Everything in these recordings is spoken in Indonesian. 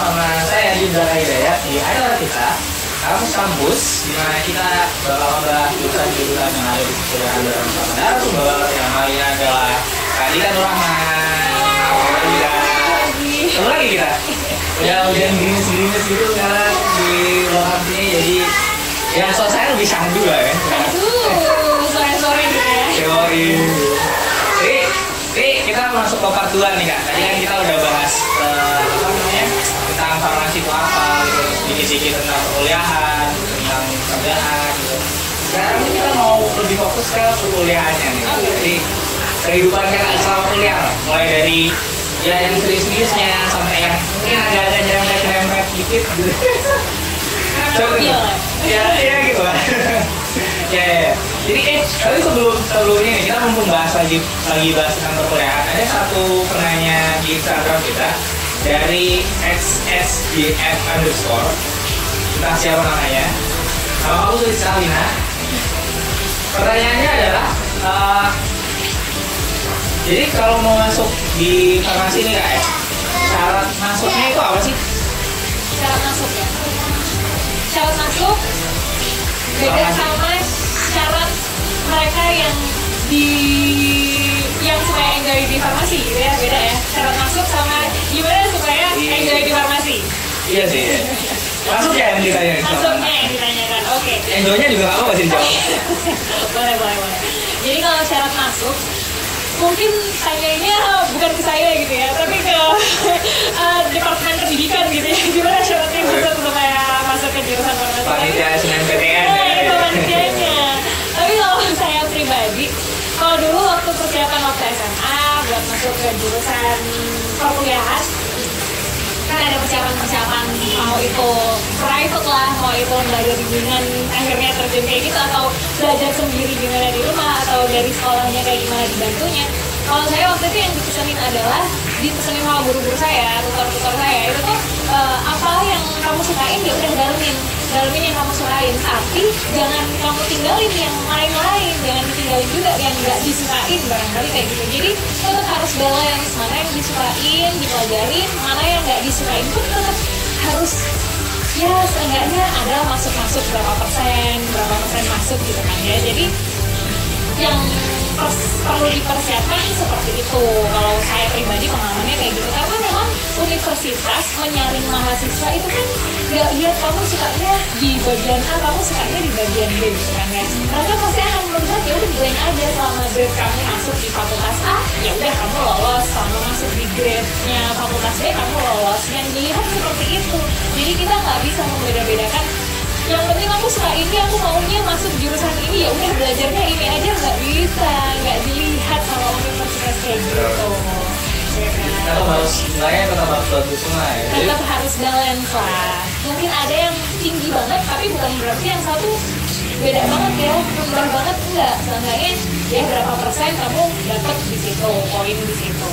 sama saya Udara Hidayat di acara kita kampus kampus di mana kita bakal membahas jurusan-jurusan yang ada di sekolah sama narasumber yang lainnya adalah Kadika Nur Rahman Ketemu lagi kita. Udah hujan gerimis gerimis gitu sekarang di lokasi sini jadi ya suasana lebih syahdu lah Aduh, sore-sore gitu ya. jadi jadi kita masuk ke part 2 nih kak sedikit-sedikit tentang perkuliahan tentang kerjaan gitu sekarang kita mau lebih fokus ke perkuliahannya nih. Jadi kehidupan kakak selama kuliah mulai dari ya yang serius-seriusnya sampai yang mungkin agak-agak nyerempet-nyerempet dikit. Gitu Coba. Iya. ya ya gitu. Lah ya, ya, ya. jadi eh tapi sebelum sebelumnya nih kita mumpung bahas lagi lagi bahas tentang perkuliahan ada satu penanya di Instagram kita dari xsgf underscore siapa namanya kalau kamu tulis Salina pertanyaannya adalah eh, jadi kalau mau masuk di farmasi ini kak ya, syarat masuknya itu apa sih? Syarat masuk ya. Syarat masuk beda sama syarat mereka yang di yang supaya enjoy di farmasi gitu ya beda ya syarat masuk sama gimana supaya enjoy di farmasi Iya sih. Iya. Masuk ya yang ditanya. masuknya yang ditanyakan oke Enjoynya juga nggak apa-apa sih dijawab. boleh boleh boleh jadi kalau syarat masuk mungkin tanyanya bukan ke saya gitu ya tapi ke eh, departemen pendidikan gitu ya gimana syaratnya masuk supaya masuk ke jurusan farmasi Panitia SNMPTN. Nah, itu panitianya. Tapi kalau saya pribadi, kalau dulu waktu persiapan waktu SMA buat masuk ke jurusan perkuliahan, kan ada persiapan-persiapan mau itu private lah, mau itu belajar bimbingan akhirnya terjun kayak gitu atau belajar sendiri gimana di rumah atau dari sekolahnya kayak gimana dibantunya. Kalau saya waktu itu yang dipesenin adalah dipesenin sama guru-guru saya, tutor-tutor saya. Itu tuh eh, apa yang kamu sukain ya udah dalemin. Dalemin yang kamu sukain. Tapi jangan kamu tinggalin yang lain-lain. Jangan ditinggalin juga yang nggak disukain barangkali kayak gitu. Jadi tetap harus balance. Mana yang disukain dipelajarin. Mana yang nggak disukain pun tetap harus ya seenggaknya ada masuk-masuk berapa persen berapa persen masuk gitu kan ya. Jadi yang perlu dipersiapkan seperti itu. Kalau saya pribadi pengalamannya universitas menyaring mahasiswa itu kan nggak lihat kamu sukanya di bagian A kamu sukanya di bagian B kan ya? Mereka pasti akan melihat ya udah bilang aja. Selama grade kamu masuk di fakultas A ya udah kamu lolos. Selama masuk di grade-nya fakultas B kamu lolos. Yang dilihat seperti itu. Jadi kita nggak bisa membeda-bedakan. Yang penting aku suka ini aku maunya masuk jurusan ini. Ya udah belajarnya ini aja. Nggak bisa ya. Jadi tetap harus balance lah mungkin ada yang tinggi banget tapi bukan berarti yang satu beda banget ya. Rendah banget enggak. Seenggaknya ya berapa persen kamu dapat di situ poin di situ.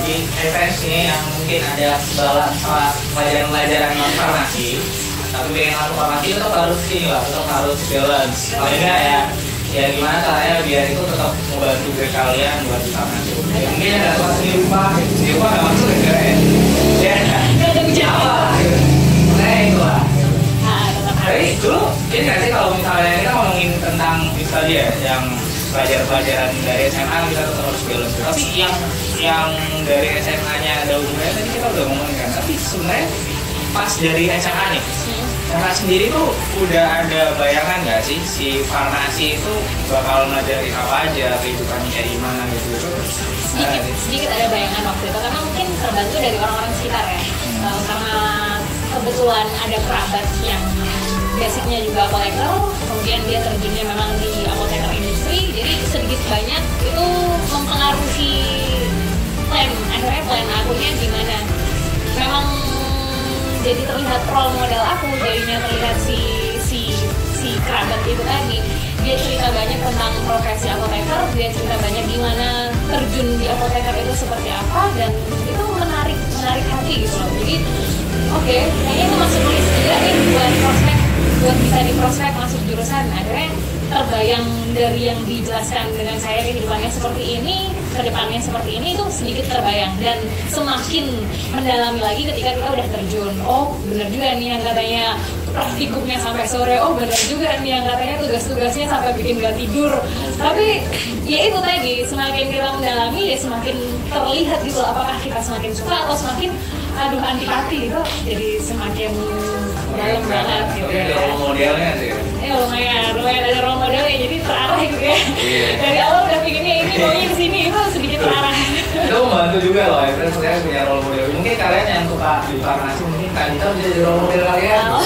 Di referensinya yang mungkin ada bala sama pelajaran-pelajaran non farmasi tapi pengen masuk farmasi tetap harus ini lah tetap harus balance. Paling enggak ya ya gimana caranya biar itu tetap membantu grade kalian buat farmasi ya, mungkin ada kelas di rumah di rumah nggak masuk ya nah nah nggak sih kalau misalnya kita ngomongin tentang itu tadi ya yang pelajaran-pelajaran dari SMA kita tetap harus balance. Tapi yang yang dari SMA-nya ada hubungannya tadi kita udah ngomongin kan tapi sebenarnya pas dari SMA nih kakak sendiri tuh udah ada bayangan nggak sih si farmasi itu bakal ngajarin apa aja kehidupannya kayak gimana gitu? Sedikit sedikit ada bayangan waktu itu karena mungkin terbantu dari orang-orang sekitar ya. Eh, karena kebetulan ada kerabat yang basicnya juga kolektor kemudian dia terjunnya memang di apoteker industri jadi sedikit banyak itu mempengaruhi plan akhirnya plan akunya gimana. Memang jadi terlihat role model aku jadinya terlihat si si si kerabat itu tadi. Dia cerita banyak tentang profesi apoteker dia cerita banyak gimana terjun di apoteker itu seperti apa dan itu menarik menarik hati gitu loh. Jadi oke kayaknya itu masuk list juga nih buat prospek buat bisa di prospek masuk jurusan. Akhirnya terbayang dari yang dijelaskan dengan saya kehidupannya seperti ini ke depannya seperti ini itu sedikit terbayang. Dan semakin mendalami lagi ketika kita udah terjun. Oh bener juga nih yang katanya praktikumnya sampai sore. Oh bener juga nih yang katanya tugas-tugasnya sampai bikin gak tidur. Tapi ya itu tadi semakin kita mendalami ya semakin terlihat gitu apakah kita semakin suka atau semakin aduh antipati gitu jadi semakin dalam banget gitu. Ya modelnya sih. Ya lumayan lumayan ada role modelnya jadi terarah gitu ya Iya. dari awal udah pikirnya ini maunya di sini itu sedikit terarah Itu membantu juga loh, ya. Terus saya punya role model. Mungkin kalian yang suka di farmasi mungkin Dita bisa jadi role model kalian. Oh.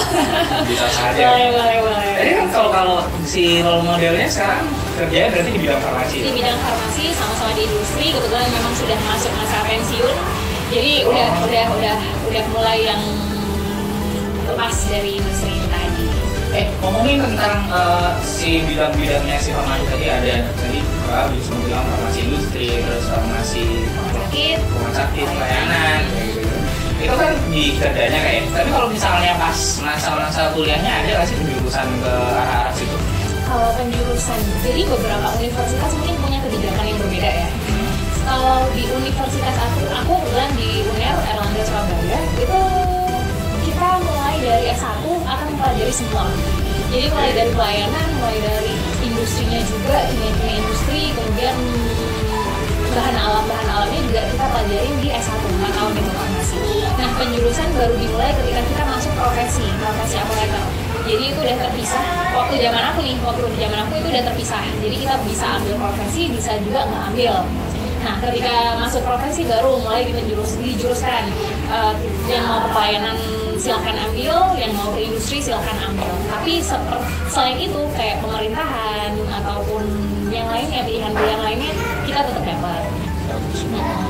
Bisa saja. boleh boleh boleh Jadi kan kalau kalau si role modelnya sekarang kerjanya berarti di bidang farmasi. di bidang farmasi sama-sama di industri kebetulan memang sudah masuk masa pensiun jadi udah udah udah udah mulai yang lepas dari industri tadi Eh, ngomongin tentang eh, si bidang-bidangnya si farmasi tadi ada tadi Kak bisa bilang farmasi industri, terus farmasi sakit rumah sakit, pelayanan, gitu. Itu kan di kerjanya kayak. Tapi kalau misalnya pas masa-masa kuliahnya ada nggak sih penjurusan ke arah-arah situ? kalau penjurusan jadi beberapa universitas mungkin punya kebijakan yang berbeda ya kalau di universitas aku aku kebetulan di UNER Erlangga Surabaya itu dari S1 akan mempelajari semua. Jadi mulai dari pelayanan mulai dari industrinya juga kimia industri kemudian bahan alam bahan alamnya juga kita pelajarin di S1 4 tahun itu farmasi nah penjurusan baru dimulai ketika kita masuk profesi profesi apoteker jadi itu udah terpisah. Waktu zaman aku nih waktu zaman aku itu udah terpisah. Jadi kita bisa ambil profesi bisa juga nggak ambil nah ketika masuk profesi baru mulai dipenjurus dijuruskan Eh, yang mau pelayanan silahkan ambil yang mau ke industri silahkan ambil tapi seper- selain itu kayak pemerintahan ataupun yang lainnya pilihan-pilihan lainnya kita tetap dapat Nah,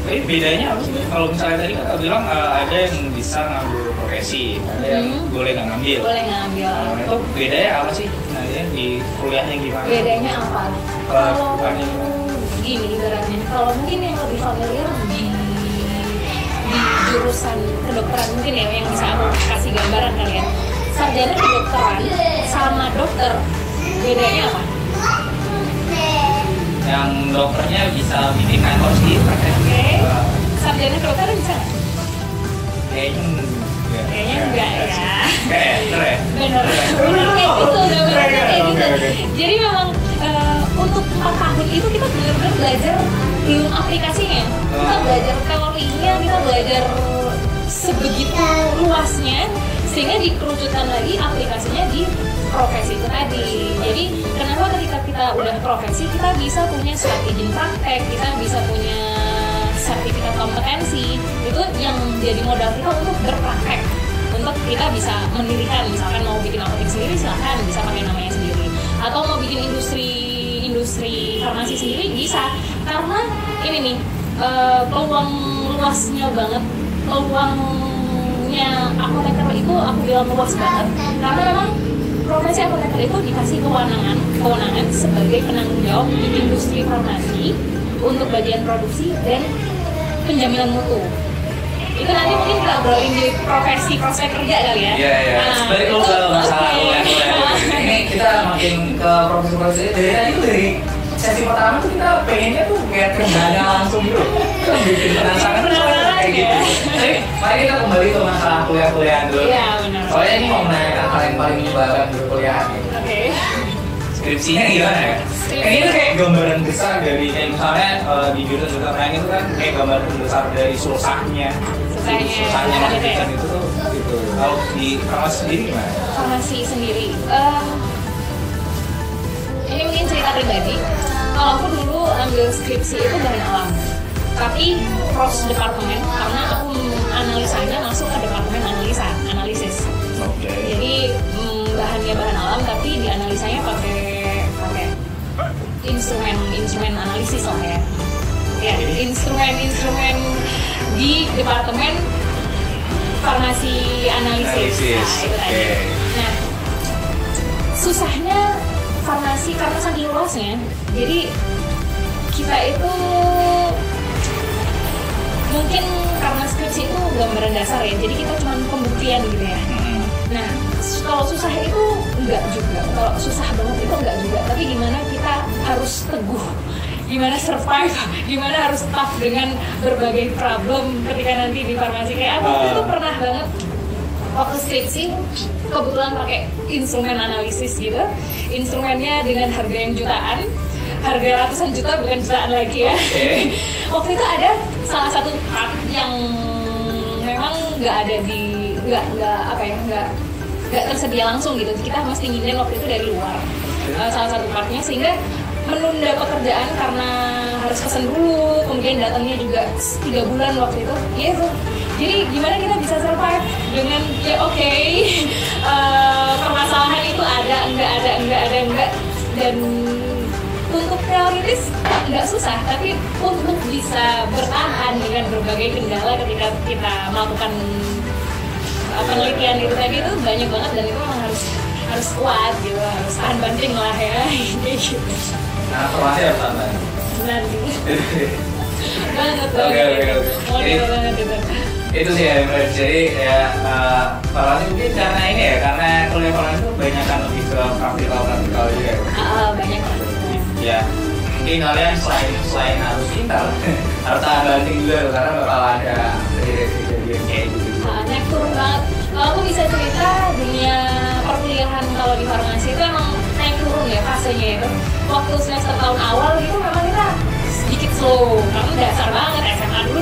Tapi bedanya apa sih? Kalau misalnya tadi kakak bilang eh, ada yang bisa ngambil profesi, ada yang Hmm. boleh nggak ngambil. boleh ngambil Nah, itu bedanya apa sih? Nah, ini di kuliahnya gimana? bedanya apa kalau gini ibaratnya kalau mungkin yang lebih familiar di jurusan kedokteran mungkin ya yang bisa aku kasih gambaran kali ya. Sarjana kedokteran sama dokter bedanya apa? Yang dokternya bisa bikin kantor praktek. oke. Eh, sarjana kedokteran bisa? Kayaknya enggak. kayaknya enggak ya. Kayak keren. bener. Bener. Kayak gitu kayak gitu. Jadi memang eh, untuk empat tahun itu kita benar-benar belajar belum aplikasinya. Kita belajar teorinya kita belajar sebegitu luasnya sehingga dikerucutkan lagi aplikasinya di profesi itu tadi. Jadi kenapa ketika kita udah profesi kita bisa punya surat izin praktek kita bisa punya sertifikat kompetensi itu yang jadi modal kita untuk berpraktek untuk kita bisa mendirikan. Misalkan mau bikin apotek sendiri silahkan bisa pakai namanya sendiri. Atau mau bikin industri industri farmasi sendiri bisa. Karena ini nih eh, peluang luasnya banget peluangnya apoteker itu aku bilang luas banget karena memang profesi apoteker itu dikasih kewenangan kewenangan sebagai penanggung jawab di industri farmasi untuk bagian produksi dan penjaminan mutu itu nanti mungkin kita obrolin di profesi prospek kerja kali ya Iya, iya. Nah, Balik dulu ke itu- masalah. Ini kita makin ke profesi-profesi. Dari tadi tuh dari sesi pertama tuh kita pengennya tuh kayak kendala langsung gitu. Bikin penasaran tuh kayak gitu. Penasaran, Tapi mari kita kembali ke masalah kuliah-kuliah dulu. Iya, benar. Soalnya ini mau menanyakan hal yang paling menyebalkan di kuliah. oke Skripsinya gimana ya? Ini tuh kayak gambaran besar dari kayak misalnya eh, di jurusan jurusan lain itu kan kayak gambaran besar dari susahnya Susahnya, susahnya itu tuh gitu. Kalau di farmasi sendiri gimana? farmasi sendiri Em, ini mungkin cerita pribadi kalau aku dulu ambil skripsi itu bahan alam tapi cross departemen karena aku analisanya masuk ke departemen analisa analisis. Oke. jadi mm, bahannya bahan alam tapi dianalisanya pakai pakai instrumen instrumen analisis lah ya. Ya instrumen instrumen di departemen farmasi analisis, Analisis, nah itu tadi. Oke. nah susahnya farmasi karena saking luasnya jadi kita itu mungkin karena skripsi itu gambaran dasar ya jadi kita cuma pembuktian gitu ya Hmm. Nah, kalau susah itu enggak juga. Kalau susah banget itu enggak juga. Tapi gimana kita harus teguh gimana survive, gimana harus tough dengan berbagai problem ketika nanti di farmasi kayak aku Ah. itu pernah banget waktu skripsi kebetulan pakai instrumen analisis gitu. Instrumennya dengan harga yang jutaan. Harga ratusan juta bukan jutaan lagi ya. Oke. waktu itu ada salah satu part yang memang nggak ada di nggak nggak apa ya nggak nggak tersedia langsung gitu. Kita mesti ngirim waktu itu dari luar eh, salah satu partnya. Sehingga menunda pekerjaan karena harus pesen dulu kemudian datangnya juga tiga bulan waktu itu. Iya tuh jadi gimana kita bisa survive dengan ya oke eh, permasalahan itu ada enggak ada enggak ada enggak. Dan untuk teoritis nggak susah tapi untuk bisa bertahan dengan berbagai kendala ketika kita melakukan uh, penelitian itu tadi itu banyak banget dan itu memang harus harus kuat gitu harus tahan banting lah ya kayak gitu. Nah, harus apa? nanti. Banget Oke, banget. banget itu itu sih ya jadi ya uh, mungkin karena ini ya karena kuliah formasi itu banyak kan lebih ke praktikal praktikal juga ya. Ah, banyak ya mungkin kalian selain selain harus pintar harus tahan banting juga tuh, karena bakal ada kejadian kayak gitu naik turun banget. Kalau aku bisa cerita dunia perkuliahan kalau di farmasi itu emang naik turun ya fasenya itu. Waktu semester tahun awal gitu memang kita sedikit slow karena dasar banget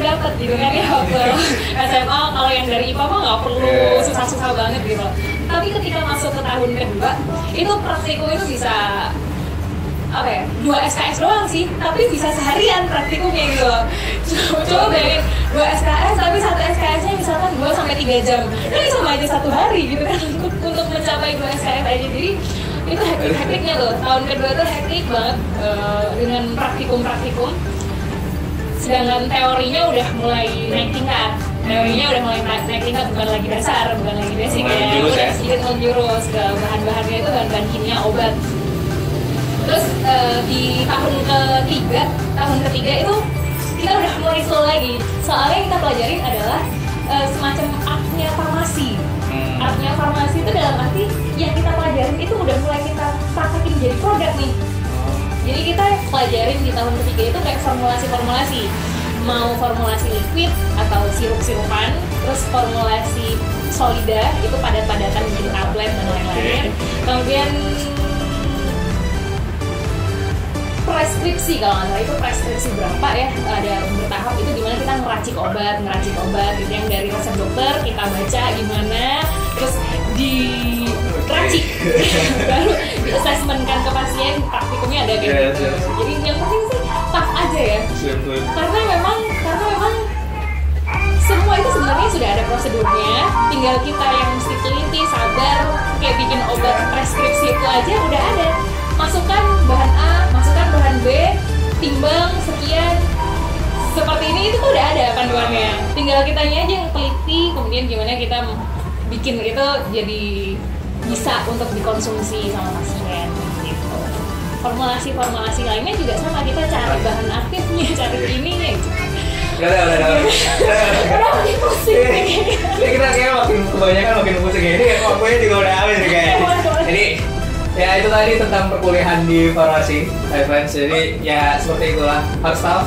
dapat gitu kan ya waktu SMA kalau yang dari IPA mah nggak perlu Yeah. susah-susah banget gitu. Tapi ketika masuk ke tahun kedua itu praktikum itu bisa apa ya dua SKS doang sih tapi bisa seharian praktikumnya gitu. Loh coba, coba. bayangin dua SKS tapi satu SKS nya misalkan dua sampai tiga jam. Kan sama aja satu hari gitu kan untuk untuk mencapai dua SKS aja. Jadi itu hektik hektiknya tuh tahun kedua tuh hektik banget eh, dengan praktikum praktikum sedangkan teorinya udah mulai naik tingkat. Teorinya udah mulai naik, naik tingkat bukan lagi dasar bukan lagi basic Mulai ya. menjurus udah ya? sedikit menjurus ke bahan-bahannya itu bahan-bahan kimia obat. Terus eh, di tahun ketiga tahun ketiga itu kita udah mulai slow lagi. Soalnya yang kita pelajarin adalah eh, semacam artnya farmasi. Hmm. artnya farmasi itu dalam arti yang kita pelajarin itu udah mulai kita praktekin jadi produk nih jadi kita pelajarin di tahun ketiga itu kayak formulasi-formulasi. Mau formulasi liquid atau sirup-sirupan terus formulasi solida itu padat-padatan menjadi tablet dan lain-lain. Kemudian preskripsi kalau nggak salah itu preskripsi berapa ya ada bertahap itu gimana kita ngeracik obat ngeracik obat gitu yang dari resep dokter kita baca gimana terus di racik. Baru di assessmentkan ke pasien praktikumnya ada kayak Yes, gitu. yes. jadi yang penting sih tough aja ya. Karena memang karena memang semua itu sebenarnya sudah ada prosedurnya. Tinggal kita yang mesti teliti sabar kayak bikin obat preskripsi itu aja udah ada. Masukkan bahan A masukkan bahan B timbang sekian. Seperti ini itu tuh udah ada panduannya. Tinggal kitanya aja yang teliti kemudian gimana kita bikin itu jadi bisa untuk dikonsumsi sama pasien gitu formulasi formulasi lainnya juga sama kita cari bahan aktifnya cari ininya gitu Udah, udah, udah, udah. udah makin pusing. Ini kita kayak makin kebanyakan makin pusing ya. Ini kayak waktunya juga udah habis nih kayaknya. Jadi ya itu tadi tentang perkuliahan di farmasi, my friends. Jadi ya seperti itulah harus tahu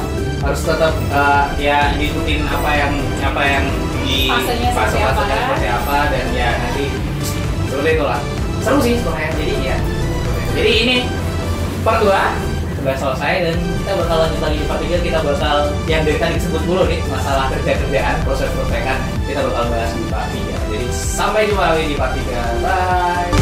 harus tetap eh, ya ngikutin apa yang apa yang di Fasenya seperti fase-fasenya apa. seperti apa dan ya nanti seperti itulah seru sih sebenarnya jadi ya jadi ini part 2 sudah selesai dan kita bakal lanjut lagi di part 3 kita bakal yang dari tadi disebut dulu nih masalah kerja-kerjaan proses prospekan kita bakal bahas di part 3 jadi sampai jumpa lagi di part 3 bye